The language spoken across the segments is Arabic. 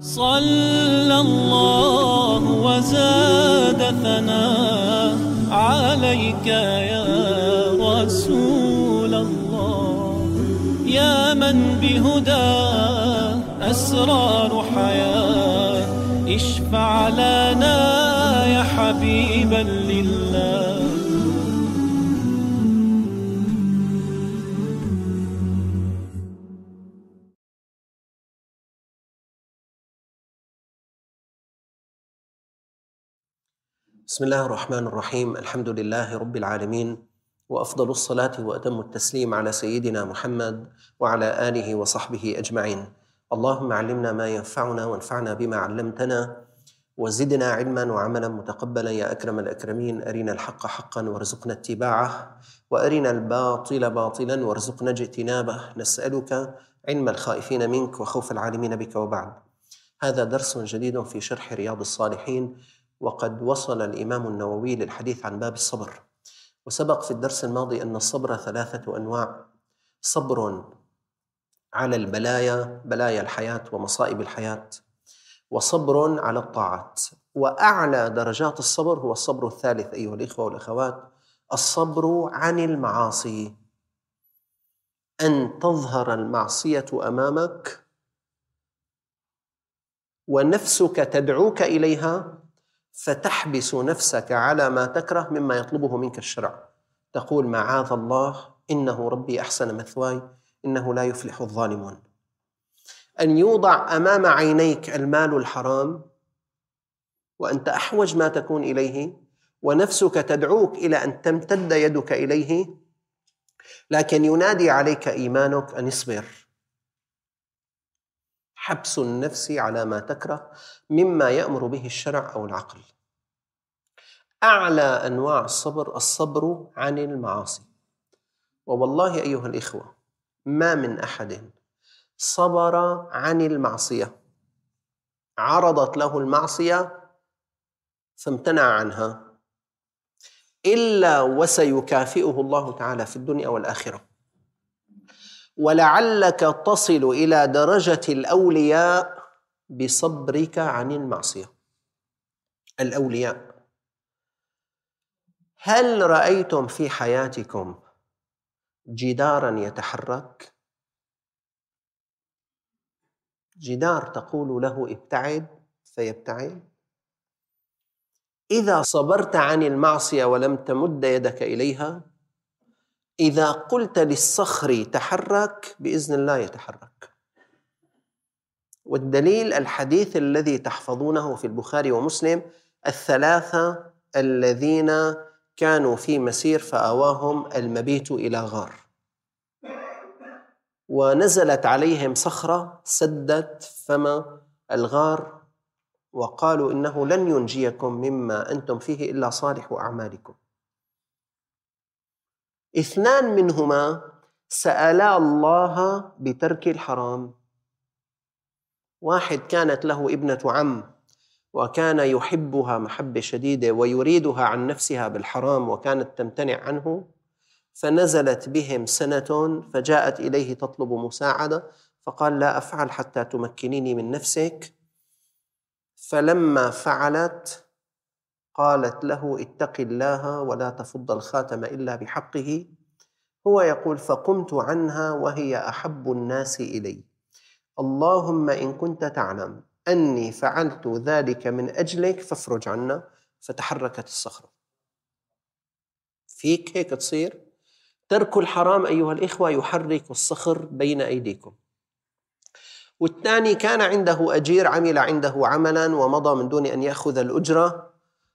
صلى الله وزاد ثناء عليك يا رسول الله. يا من بهدى أسرار حياة اشفع لنا يا حبيبا لله. بسم الله الرحمن الرحيم. الحمد لله رب العالمين وأفضل الصلاة وأتم التسليم على سيدنا محمد وعلى آله وصحبه أجمعين. اللهم علمنا ما ينفعنا وانفعنا بما علمتنا وزدنا علما وعملا متقبلا. يا أكرم الأكرمين أرنا الحق حقا وارزقنا اتباعه وأرنا الباطل باطلا وارزقنا اجتنابه. نسألك علم الخائفين منك وخوف العالمين بك وبعد. هذا درس جديد في شرح رياض الصالحين. وقد وصل الإمام النووي للحديث عن باب الصبر. وسبق في الدرس الماضي أن الصبر ثلاثة أنواع. صبر على البلايا بلايا الحياة ومصائب الحياة. وصبر على الطاعات. وأعلى درجات الصبر هو الصبر الثالث أيها الإخوة والأخوات الصبر عن المعاصي. أن تظهر المعصية أمامك ونفسك تدعوك إليها فتحبس نفسك على ما تكره مما يطلبه منك الشرع. تقول معاذ الله إنه ربي أحسن مثواي إنه لا يفلح الظالمون. أن يوضع أمام عينيك المال الحرام وأنت أحوج ما تكون إليه ونفسك تدعوك إلى أن تمتد يدك إليه لكن ينادي عليك إيمانك أن اصبر. حبس النفس على ما تكره مما يأمر به الشرع أو العقل. أعلى أنواع الصبر الصبر عن المعاصي. ووالله أيها الإخوة ما من أحد صبر عن المعصية. عرضت له المعصية فامتنع عنها. إلا وسيكافئه الله تعالى في الدنيا والآخرة. ولعلك تصل إلى درجة الأولياء بصبرك عن المعصية. الأولياء. هل رأيتم في حياتكم جدارا يتحرك؟ جدار تقول له ابتعد فيبتعد. إذا صبرت عن المعصية ولم تمد يدك إليها إذا قلت للصخر تحرك بإذن الله يتحرك. والدليل الحديث الذي تحفظونه في البخاري ومسلم الثلاثة الذين كانوا في مسير فأواهم المبيت إلى غار. ونزلت عليهم صخرة سدت فم الغار وقالوا إنه لن ينجيكم مما أنتم فيه إلا صالح أعمالكم. اثنان منهما سألا الله بترك الحرام. واحد كانت له ابنة عم وكان يحبها محبه شديده ويريدها عن نفسها بالحرام وكانت تمتنع عنه فنزلت بهم سنة فجاءت إليه تطلب مساعدة فقال لا أفعل حتى تمكنيني من نفسك. فلما فعلت قالت له اتق الله ولا تفض الخاتم إلا بحقه. هو يقول فقمت عنها وهي أحب الناس إلي. اللهم إن كنت تعلم أني فعلت ذلك من أجلك فافرج عنا. فتحركت الصخرة. فيك هيك تصير؟ ترك الحرام أيها الإخوة يحرك الصخر بين أيديكم. والثاني كان عنده أجير عمل عنده عملا ومضى من دون أن يأخذ الأجرة.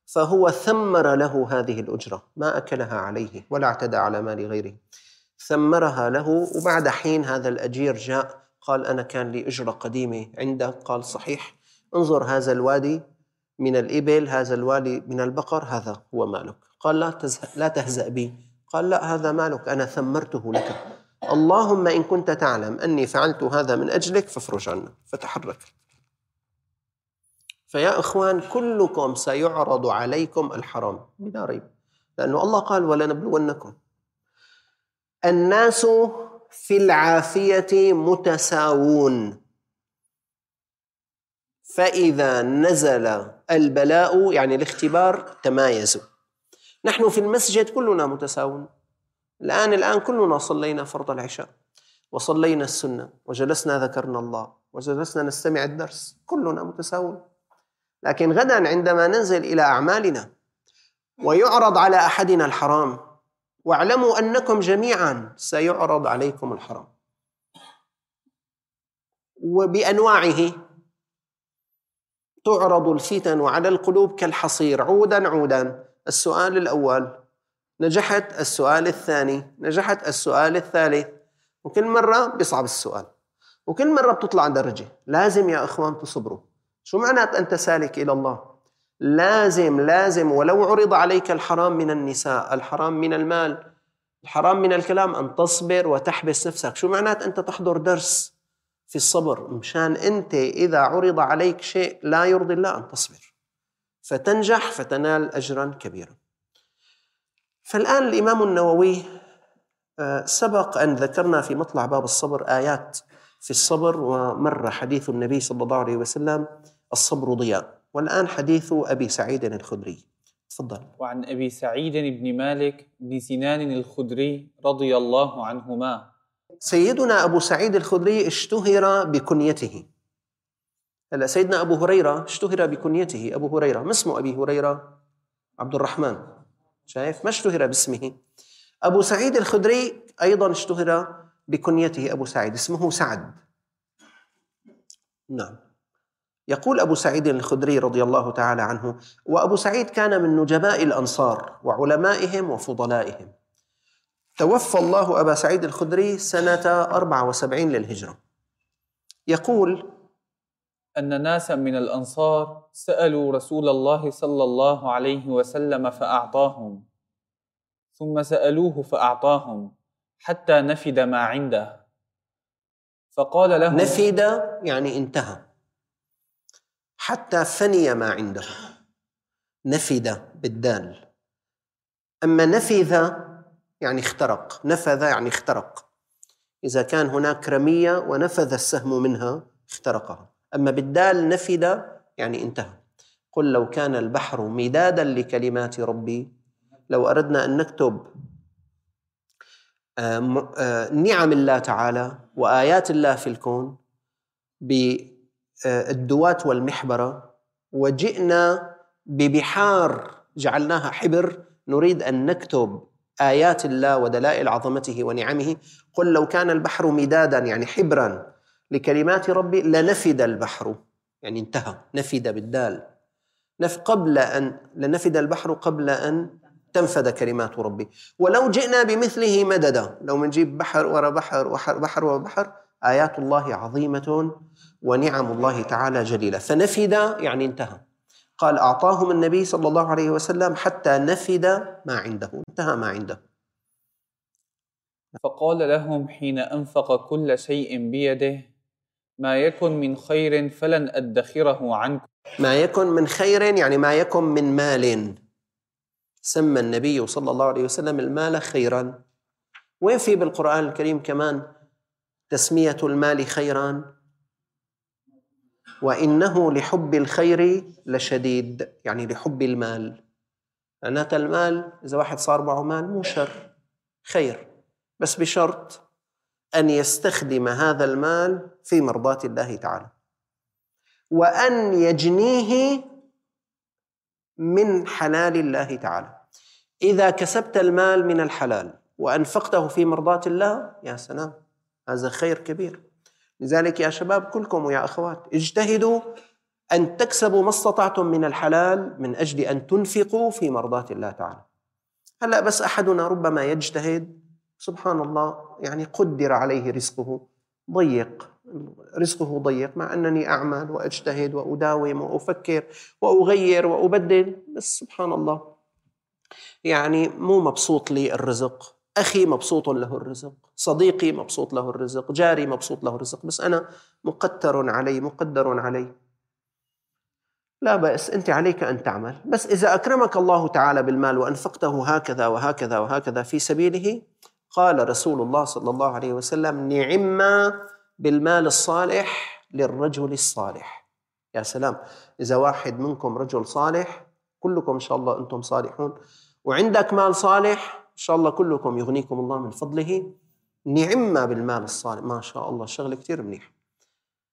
فهو ثمر له هذه الأجرة ما أكلها عليه ولا اعتدى على مال غيره. ثمرها له وبعد حين هذا الأجير جاء قال أنا كان لي أجرة قديمة عندك قال صحيح انظر هذا الوادي من الإبل هذا الوادي من البقر هذا هو مالك. قال لا لا تهزأ بي. قال لا هذا مالك أنا ثمرته لك. اللهم إن كنت تعلم أني فعلت هذا من أجلك فافرج عنا فتحرك. فيا إخوان كلكم سيعرض عليكم الحرام. بلا ريب. لأنه الله قال ولنبلونكم. الناس في العافية متساوون. فإذا نزل البلاء يعني الاختبار تمايزوا. نحن في المسجد كلنا متساوون. الآن الآن كلنا صلينا فرض العشاء وصلينا السنة وجلسنا ذكرنا الله وجلسنا نستمع الدرس. كلنا متساوون. لكن غدا عندما ننزل إلى أعمالنا ويعرض على أحدنا الحرام واعلموا أنكم جميعا سيعرض عليكم الحرام. وبأنواعه تعرض الفتن على القلوب كالحصير. عودا عودا. السؤال الأول نجحت السؤال الثاني نجحت السؤال الثالث. وكل مرة بيصعب السؤال. وكل مرة بتطلع درجة. لازم يا إخوان تصبروا. شو معنات أنت سالك إلى الله؟ لازم لازم ولو عرض عليك الحرام من النساء الحرام من المال الحرام من الكلام أن تصبر وتحبس نفسك. شو معنات أنت تحضر درس في الصبر؟ مشان أنت إذا عرض عليك شيء لا يرضي الله أن تصبر. فتنجح فتنال أجرا كبيرا. فالآن الإمام النووي آه، سبق أن ذكرنا في مطلع باب الصبر آيات في الصبر ومر حديث النبي صلى الله عليه وسلم الصبر ضياء. والآن حديث أبي سعيد الخدري. تفضل. وعن أبي سعيد بن مالك بن سنان الخدري رضي الله عنهما. سيدنا أبو سعيد الخدري اشتهر بكنيته. هلا سيدنا أبو هريرة اشتهر بكنيته. أبو هريرة ما اسمه أبي هريرة؟ عبد الرحمن. شايف؟ ما اشتهر باسمه. أبو سعيد الخدري أيضا اشتهر بكنيته. أبو سعيد اسمه سعد. نعم. يقول أبو سعيد الخدري رضي الله تعالى عنه وأبو سعيد كان من نجباء الأنصار وعلمائهم وفضلائهم. توفى الله أبا سعيد الخدري سنة 74 للهجرة. يقول أن ناسا من الأنصار سألوا رسول الله صلى الله عليه وسلم فأعطاهم ثم سألوه فأعطاهم حتى نفد ما عنده. فقال له نفد يعني انتهى. حتى فني ما عنده. نفد بالدال. أما نفذ يعني اخترق. نفذ يعني اخترق. إذا كان هناك رمية ونفذ السهم منها اخترقها. أما بالدال نفد يعني انتهى. قل لو كان البحر مدادا لكلمات ربي لو أردنا أن نكتب آه، آه، نعم الله تعالى وآيات الله في الكون بالدوات والمحبرة وجئنا ببحار جعلناها حبر نريد أن نكتب آيات الله ودلائل عظمته ونعمه. قل لو كان البحر مدادا يعني حبرا لكلمات ربي لنفد البحر. يعني انتهى نفد بالدال. نف قبل أن لنفد البحر قبل أن تنفذ كلمات ربي. ولو جئنا بمثله مددا لو منجيب بحر ورا بحر وبحر بحر وبحر آيات الله عظيمة ونعم الله تعالى جليلة. فنفد يعني انتهى. قال أعطاهم النبي صلى الله عليه وسلم حتى نفد ما عنده. انتهى ما عنده. فقال لهم حين أنفق كل شيء بيده ما يكن من خير فلن أدخره عنكم. ما يكن من خير يعني ما يكن من مال. سمى النبي صلى الله عليه وسلم المال خيرا. وين في بالقرآن الكريم كمان؟ تسمية المال خيرا وإنه لحب الخير لشديد يعني لحب المال. معناتها المال إذا واحد صار معه مال مو شر خير. بس بشرط أن يستخدم هذا المال في مرضاة الله تعالى. وأن يجنيه من حلال الله تعالى. إذا كسبت المال من الحلال وأنفقته في مرضاة الله يا سلام. هذا خير كبير. لذلك يا شباب كلكم ويا أخوات اجتهدوا أن تكسبوا ما استطعتم من الحلال من أجل أن تنفقوا في مرضاة الله تعالى. هلأ بس أحدنا ربما يجتهد سبحان الله يعني قدر عليه رزقه ضيق رزقه ضيق مع أنني أعمل وأجتهد وأداوم وأفكر وأغير وأبدل بس سبحان الله يعني مو مبسوط لي الرزق. أخي مبسوط له الرزق صديقي مبسوط له الرزق جاري مبسوط له الرزق بس أنا مقتر علي مقدر علي. لا بأس أنت عليك أن تعمل. بس إذا أكرمك الله تعالى بالمال وأنفقته هكذا وهكذا وهكذا في سبيله قال رسول الله صلى الله عليه وسلم نعم بالمال الصالح للرجل الصالح. يا سلام إذا واحد منكم رجل صالح كلكم إن شاء الله أنتم صالحون. وعندك مال صالح؟ شاء الله كلكم يغنيكم الله من فضله. نعمة بالمال الصالح. ما شاء الله شغلة كثير منيح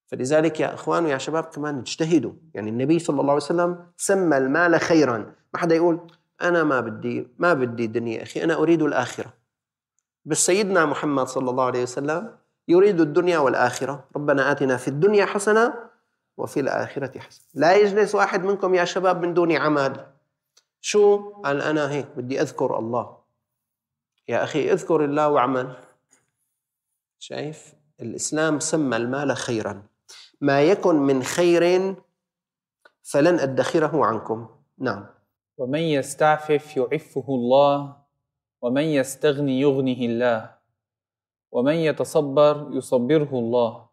فلذلك يا إخوان ويا شباب كمان اجتهدوا. يعني النبي صلى الله عليه وسلم سمى المال خيرا. ما حدا يقول أنا ما بدي ما بدي دنيا أخي أنا أريد الآخرة. بس سيدنا محمد صلى الله عليه وسلم يريد الدنيا والآخرة. ربنا آتنا في الدنيا حسنة وفي الآخرة حسنة. لا يجلس واحد منكم يا شباب من دون عمل. شو؟ قال أنا هيك بدي أذكر الله. يا أخي اذكر الله واعمل. شايف؟ الإسلام سمى المال خيرا. ما يكن من خير فلن أدخره عنكم. نعم. ومن يستعفف يعفه الله ومن يستغني يغنه الله. ومن يتصبر يصبره الله.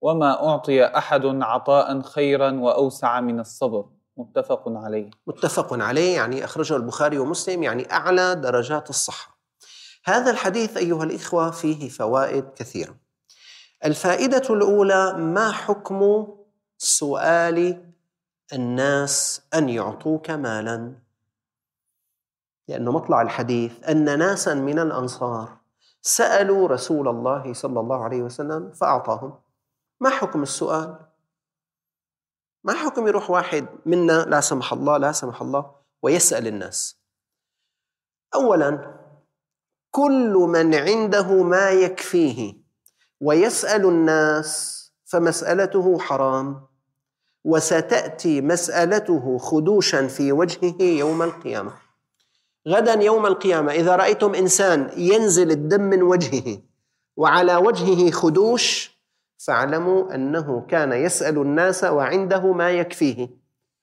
وما أعطي أحد عطاء خيرا وأوسع من الصبر. متفق عليه. متفق عليه يعني أخرجه البخاري ومسلم يعني أعلى درجات الصحة. هذا الحديث أيها الإخوة فيه فوائد كثيرة. الفائدة الأولى ما حكم سؤال الناس أن يعطوك مالا؟ لأنه مطلع الحديث أن ناسا من الأنصار سألوا رسول الله صلى الله عليه وسلم فأعطاهم. ما حكم السؤال؟ ما حكم يروح واحد منا لا سمح الله لا سمح الله ويسأل الناس؟ أولا كل من عنده ما يكفيه ويسأل الناس فمسألته حرام وستأتي مسألته خدوشا في وجهه يوم القيامة. غدا يوم القيامة إذا رأيتم إنسان ينزل الدم من وجهه وعلى وجهه خدوش فاعلموا أنه كان يسأل الناس وعنده ما يكفيه.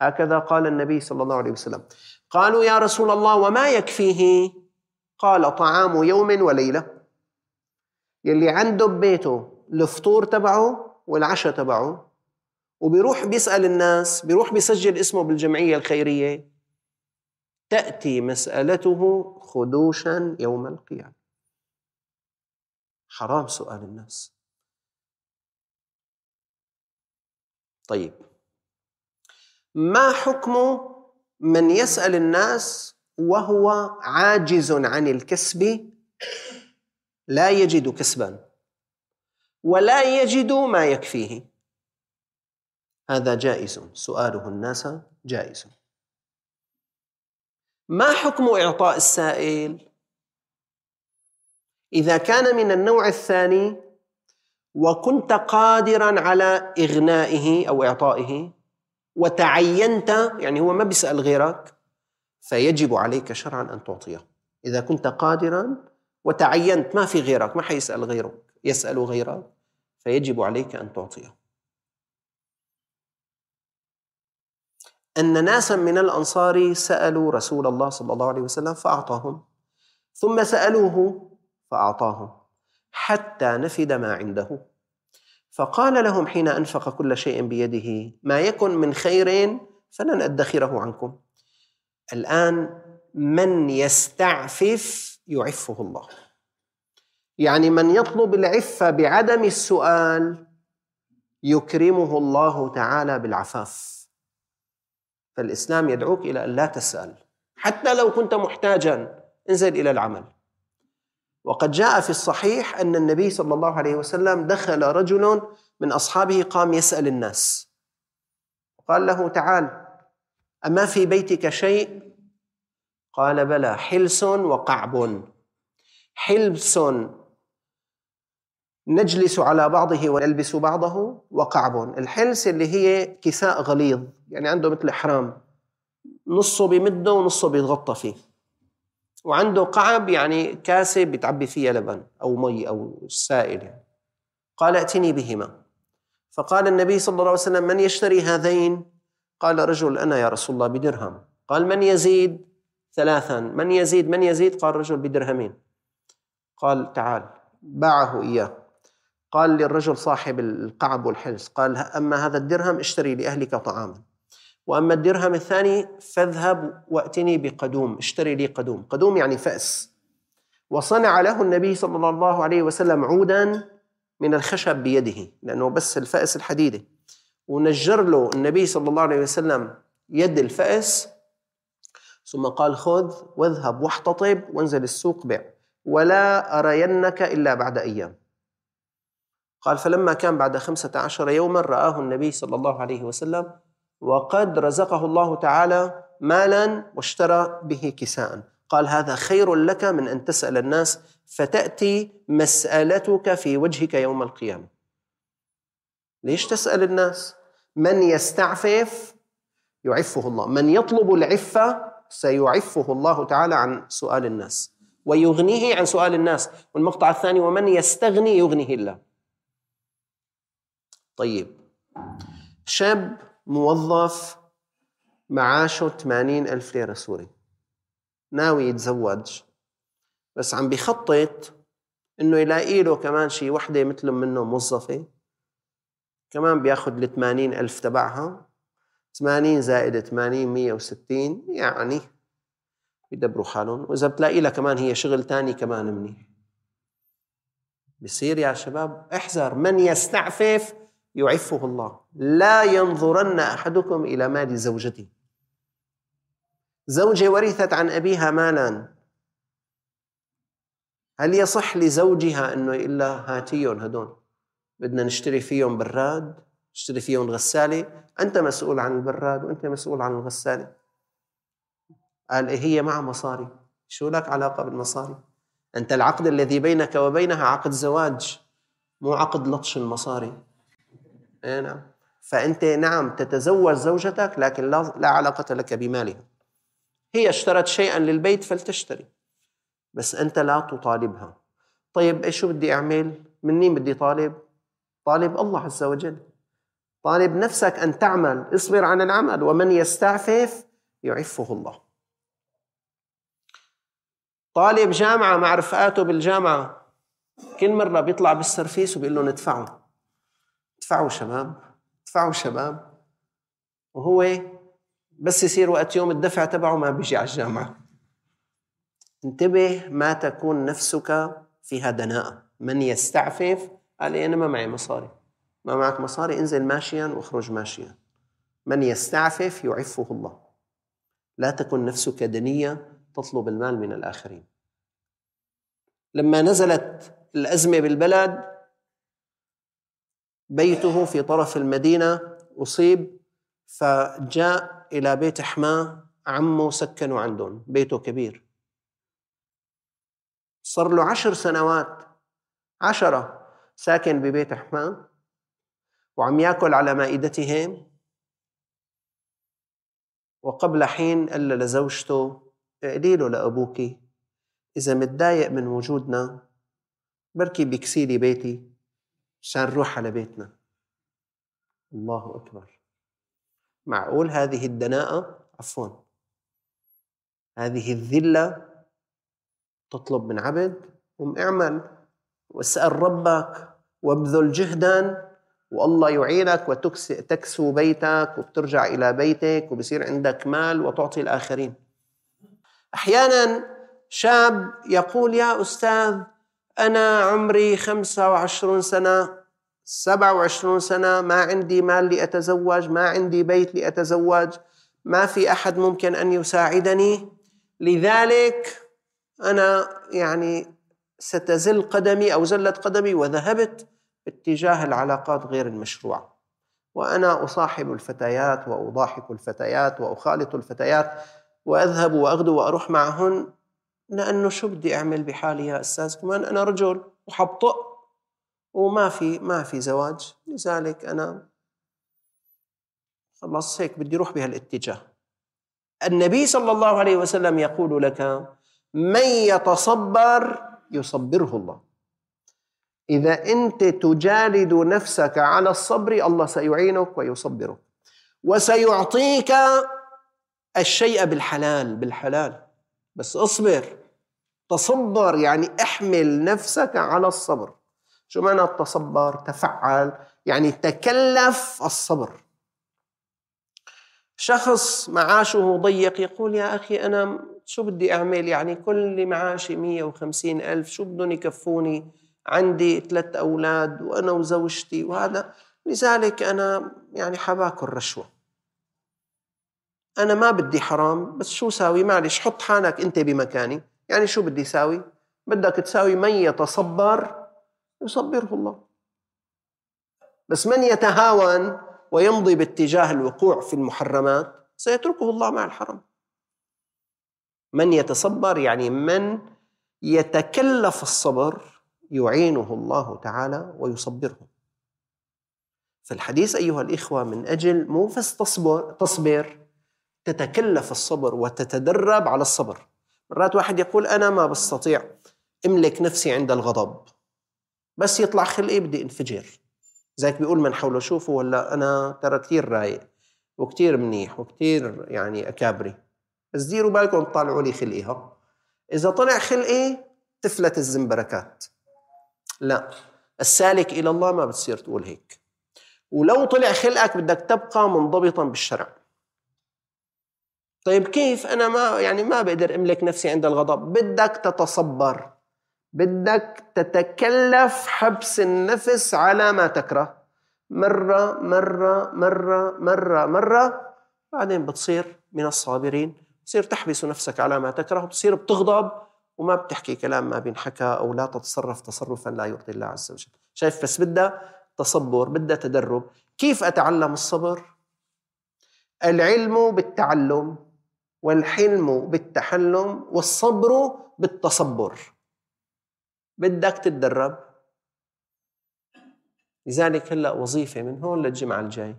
هكذا قال النبي صلى الله عليه وسلم. قالوا يا رسول الله وما يكفيه؟ قال طعام يوم وليلة. يلي عنده ببيته الفطور تبعه والعشاء تبعه وبيروح بيسأل الناس بيروح بيسجل اسمه بالجمعية الخيرية. تأتي مسألته خدوشا يوم القيامة. حرام سؤال الناس. طيب. ما حكم من يسأل الناس وهو عاجز عن الكسب لا يجد كسبا ولا يجد ما يكفيه. هذا جائز. سؤاله الناس جائز. ما حكم إعطاء السائل؟ إذا كان من النوع الثاني وكنت قادرا على إغنائه أو إعطائه وتعينت يعني هو ما بيسأل غيرك فيجب عليك شرعا أن تعطيه. إذا كنت قادرا وتعينت ما في غيرك ما حيسأل غيرك يسأل غيرك فيجب عليك أن تعطيه. أن ناسا من الأنصار سألوا رسول الله صلى الله عليه وسلم فأعطاهم ثم سألوه فأعطاهم حتى نفد ما عنده. فقال لهم حين أنفق كل شيء بيده ما يكن من خير فلن أدخره عنكم. الآن من يستعفف يعفه الله. يعني من يطلب العفة بعدم السؤال يكرمه الله تعالى بالعفاف. فالإسلام يدعوك إلى أن لا تسأل حتى لو كنت محتاجا انزل إلى العمل. وقد جاء في الصحيح أن النبي صلى الله عليه وسلم دخل رجل من أصحابه قام يسأل الناس. قال له تعال أما في بيتك شيء؟ قال بلى حلس وقعب. حلس نجلس على بعضه ونلبس بعضه وقعب. الحلس اللي هي كساء غليظ يعني عنده مثل حرام نصه بمده ونصه بيتغطى فيه. وعنده قعب يعني كاسة بتعبي فيها لبن أو مي أو سائل يعني. قال ائتني بهما. فقال النبي صلى الله عليه وسلم من يشتري هذين؟ قال رجل أنا يا رسول الله بدرهم. قال من يزيد؟ ثلاثا. من يزيد؟ من يزيد؟ قال رجل بدرهمين. قال تعال باعه إياه. قال للرجل صاحب القعب والحلس قال أما هذا الدرهم اشتري لأهلك طعاما. وأما الدرهم الثاني فاذهب وأتني بقدوم اشتري لي قدوم. قدوم يعني فأس. وصنع له النبي صلى الله عليه وسلم عودا من الخشب بيده لأنه بس الفأس الحديدة. ونجر له النبي صلى الله عليه وسلم يد الفأس ثم قال خذ واذهب واحتطب وانزل السوق بع ولا أرينك إلا بعد أيام. قال فلما كان بعد خمسة عشر يوما رآه النبي صلى الله عليه وسلم وقد رزقه الله تعالى مالا واشترى به كساء. قال هذا خير لك من أن تسأل الناس فتأتي مسألتك في وجهك يوم القيامة. ليش تسأل الناس؟ من يستعفف يعفه الله. من يطلب العفة سيعفه الله تعالى عن سؤال الناس ويغنيه عن سؤال الناس. والمقطع الثاني ومن يستغني يغنيه الله. طيب. شاب موظف معاشه 80 ألف ليرة سوري. ناوي يتزوج. بس عم بيخطط إنه يلاقي له كمان شي وحدة مثل منه موظفة. كمان بياخذ ال 80 ألف تبعها. 80 زائد 80 160 يعني بيدبروا حالهم. وإذا بتلاقي لها كمان هي شغل تاني كمان منيح. بصير يا شباب احذر. من يستعفف يعفه الله. لا ينظرن أحدكم إلى مال زوجته. زوجة ورثت عن أبيها مالا. هل يصح لزوجها أنه لها هاتيهم هدول؟ بدنا نشتري فيهم براد نشتري فيهم غسالة. أنت مسؤول عن البراد وأنت مسؤول عن الغسالة. قال إيه هي مع مصاري. شو لك علاقة بالمصاري؟ أنت العقد الذي بينك وبينها عقد زواج مو عقد لطش المصاري. إيه نعم. فأنت نعم تتزوج زوجتك لكن لا, لا علاقة لك بمالها. هي اشترت شيئا للبيت فلتشتري بس أنت لا تطالبها. طيب إيش شو بدي أعمل؟ من مين بدي طالب؟ طالب الله عز وجل. طالب نفسك أن تعمل اصبر عن العمل ومن يستعفف يعفه الله. طالب جامعة مع رفقاته بالجامعة. كل مرة بيطلع بالسرفيس وبيقول لهم ادفعوا ادفعوا شباب ادفعوا شباب. وهو بس يصير وقت يوم الدفع تبعه ما بيجي على الجامعة. انتبه ما تكون نفسك فيها دناءة من يستعفف قال لي أنا ما معي مصاري. ما معك مصاري انزل ماشيا واخرج ماشيا. من يستعفف يعفه الله. لا تكن نفسك دنية تطلب المال من الآخرين. لما نزلت الأزمة بالبلد بيته في طرف المدينة أصيب فجاء إلى بيت حماة عمه سكنوا عندهم بيته كبير. صار له عشر سنوات عشرة. ساكن ببيت حماه وعم ياكل على مائدتهم وقبل حين قال لزوجته اقلي له لأبوك إذا متضايق من وجودنا بركي بيكسي لي بيتي عشان نروح على بيتنا. الله أكبر. معقول هذه الدناءة؟ عفوا. هذه الذلة تطلب من عبد قم اعمل واسأل ربك وابذل جهدا والله يعينك وتكسو بيتك وبترجع إلى بيتك وبصير عندك مال وتعطي الآخرين. أحيانا شاب يقول يا أستاذ أنا عمري خمسة وعشرون سنة سبعة وعشرون سنة ما عندي مال لأتزوج ما عندي بيت لأتزوج ما في أحد ممكن أن يساعدني. لذلك أنا يعني ستزل قدمي أو زلت قدمي وذهبت اتجاه العلاقات غير المشروعة. وأنا أصاحب الفتيات وأضاحك الفتيات وأخالط الفتيات وأذهب وأغدو وأروح معهن لأنه شو بدي أعمل بحالي يا أستاذ؟ كمان أنا رجل وحبطئ وما في ما في زواج. لذلك أنا خلص هيك بدي أروح بهالاتجاه. النبي صلى الله عليه وسلم يقول لك من يتصبر يصبره الله. إذا أنت تجالد نفسك على الصبر الله سيعينك ويصبرك. وسيعطيك الشيء بالحلال بالحلال. بس اصبر. تصبر يعني احمل نفسك على الصبر. شو معنى تصبر تفعل يعني تكلف الصبر. شخص معاشه ضيق يقول يا أخي أنا شو بدي أعمل؟ يعني كل معاشي 150 ألف شو بدهم يكفوني؟ عندي ثلاث أولاد وأنا وزوجتي وهذا لذلك أنا يعني حباكل رشوة. أنا ما بدي حرام بس شو ساوي؟ معلش حط حالك أنت بمكاني. يعني شو بدي ساوي؟ بدك تساوي من يتصبر؟ يصبره الله. بس من يتهاون ويمضي باتجاه الوقوع في المحرمات؟ سيتركه الله مع الحرم. من يتصبر يعني من يتكلف الصبر يعينه الله تعالى ويصبره. في الحديث أيها الإخوة من أجل مو بس تصبر, تصبر تتكلف الصبر وتتدرب على الصبر. مرات واحد يقول أنا ما بستطيع أملك نفسي عند الغضب. بس يطلع خلقي بدي انفجر زيك بيقول من حوله شوفوا ولا أنا ترى كثير رايق وكثير منيح وكثير يعني أكابري. بس ديروا بالكم تطلعوا لي خلقي ها إذا طلع خلقي تفلت الزنبركات. لا السالك إلى الله ما بتصير تقول هيك. ولو طلع خلقك بدك تبقى منضبطا بالشرع. طيب كيف؟ أنا ما يعني ما بقدر أملك نفسي عند الغضب. بدك تتصبر. بدك تتكلف حبس النفس على ما تكره. مرة مرة مرة مرة مرة بعدين بتصير من الصابرين. بتصير تحبس نفسك على ما تكره وبتصير بتغضب وما بتحكي كلام ما بينحكى أو لا تتصرف تصرفا لا يرضي الله عز وجل. شايف بس بدها تصبر بدها تدرب. كيف أتعلم الصبر؟ العلم بالتعلم والحلم بالتحلم والصبر بالتصبر. بدك تتدرب. لذلك هلأ وظيفة من هون للجمعة الجاي.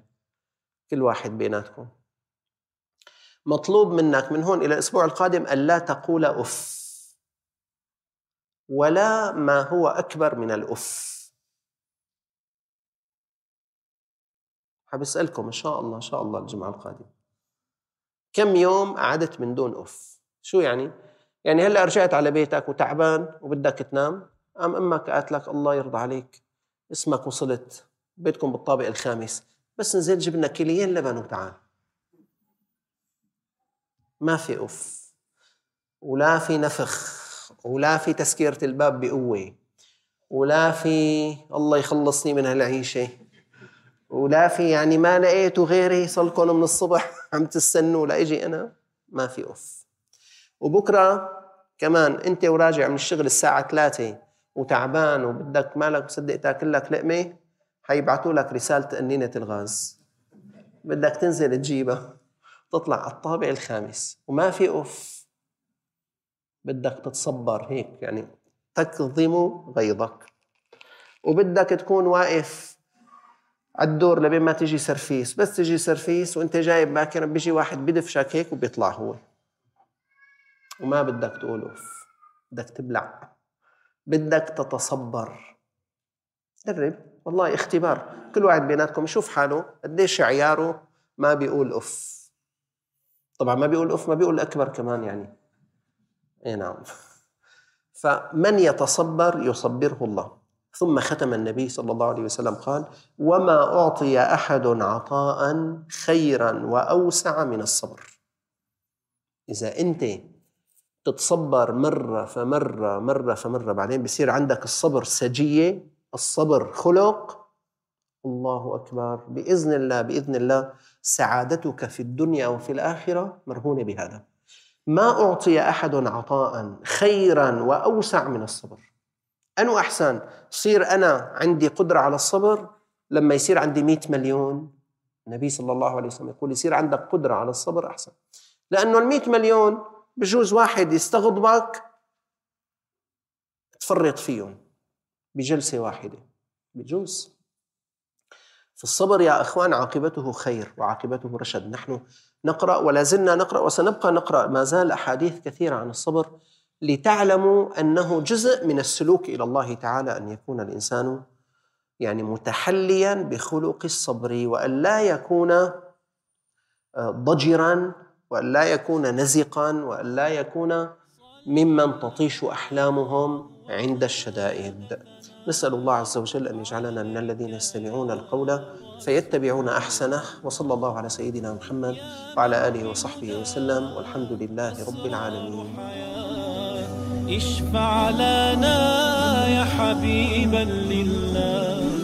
كل واحد بيناتكم. مطلوب منك من هون إلى الأسبوع القادم الا تقول أف ولا ما هو أكبر من الأف. حبسألكم إن شاء الله إن شاء الله الجمعة القادمة. كم يوم قعدت من دون أف؟ شو يعني؟ يعني هلأ رجعت على بيتك وتعبان وبدك تنام قام أمك قالت لك الله يرضى عليك اسمك وصلت بيتكم بالطابق الخامس بس نزل جبنا كيلين لبن وتعال. ما في أف ولا في نفخ ولا في تسكيرة الباب بقوة ولا في الله يخلصني من هالعيشة ولا في يعني ما لقيتوا غيري صلكم من الصبح عم تستنوا لإجي أنا. ما في اوف وبكرة كمان أنت وراجع من الشغل الساعة 3 وتعبان وبدك مالك مصدق تاكل لك لقمة حيبعثوا لك رسالة قنينة الغاز. بدك تنزل تجيبها. تطلع على الطابق الخامس. وما في أوف. بدك تتصبر هيك يعني تكظم غيظك. وبدك تكون واقف على الدور لبين ما تيجي سرفيس. بس تيجي سرفيس وأنت جاي بكير بيجي واحد بدفشك هيك وبيطلع هو وما بدك تقول أوف. بدك تبلع. بدك تتصبر. درب والله اختبار. كل واحد بيناتكم يشوف حاله. قديش عياره ما بيقول أوف. طبعا ما بيقول أوف ما بيقول أكبر كمان يعني. اي نعم. فمن يتصبر يصبره الله. ثم ختم النبي صلى الله عليه وسلم قال وما أعطي أحد عطاء خيرا وأوسع من الصبر. إذا أنت تتصبر مرة فمرة مرة فمرة بعدين بصير عندك الصبر سجية الصبر خلق الله أكبر. بإذن الله بإذن الله سعادتك في الدنيا وفي الآخرة مرهونة بهذا. ما أعطي أحد عطاء خيرا وأوسع من الصبر. أنو أحسن؟ صير أنا عندي قدرة على الصبر لما يصير عندي مئة مليون. النبي صلى الله عليه وسلم يقول يصير عندك قدرة على الصبر أحسن. لأنه المئة مليون بجوز واحد يستغضبك تفرط فيهم بجلسة واحدة. بجوز. في الصبر يا أخوان عاقبته خير وعاقبته رشد. نحن نقرأ ولا زلنا نقرأ وسنبقى نقرأ ما زال أحاديث كثيرة عن الصبر لتعلموا أنه جزء من السلوك إلى الله تعالى أن يكون الإنسان يعني متحليا بخلق الصبر وأن لا يكون آه، ضجرا وأن لا يكون نزقا وأن لا يكون ممن تطيش أحلامهم عند الشدائد. نسأل الله عز وجل أن يجعلنا من الذين يستمعون القول فيتبعون أحسنه وصلى الله على سيدنا محمد وعلى آله وصحبه وسلم والحمد لله رب العالمين. اشفع لنا يا حبيبا لله.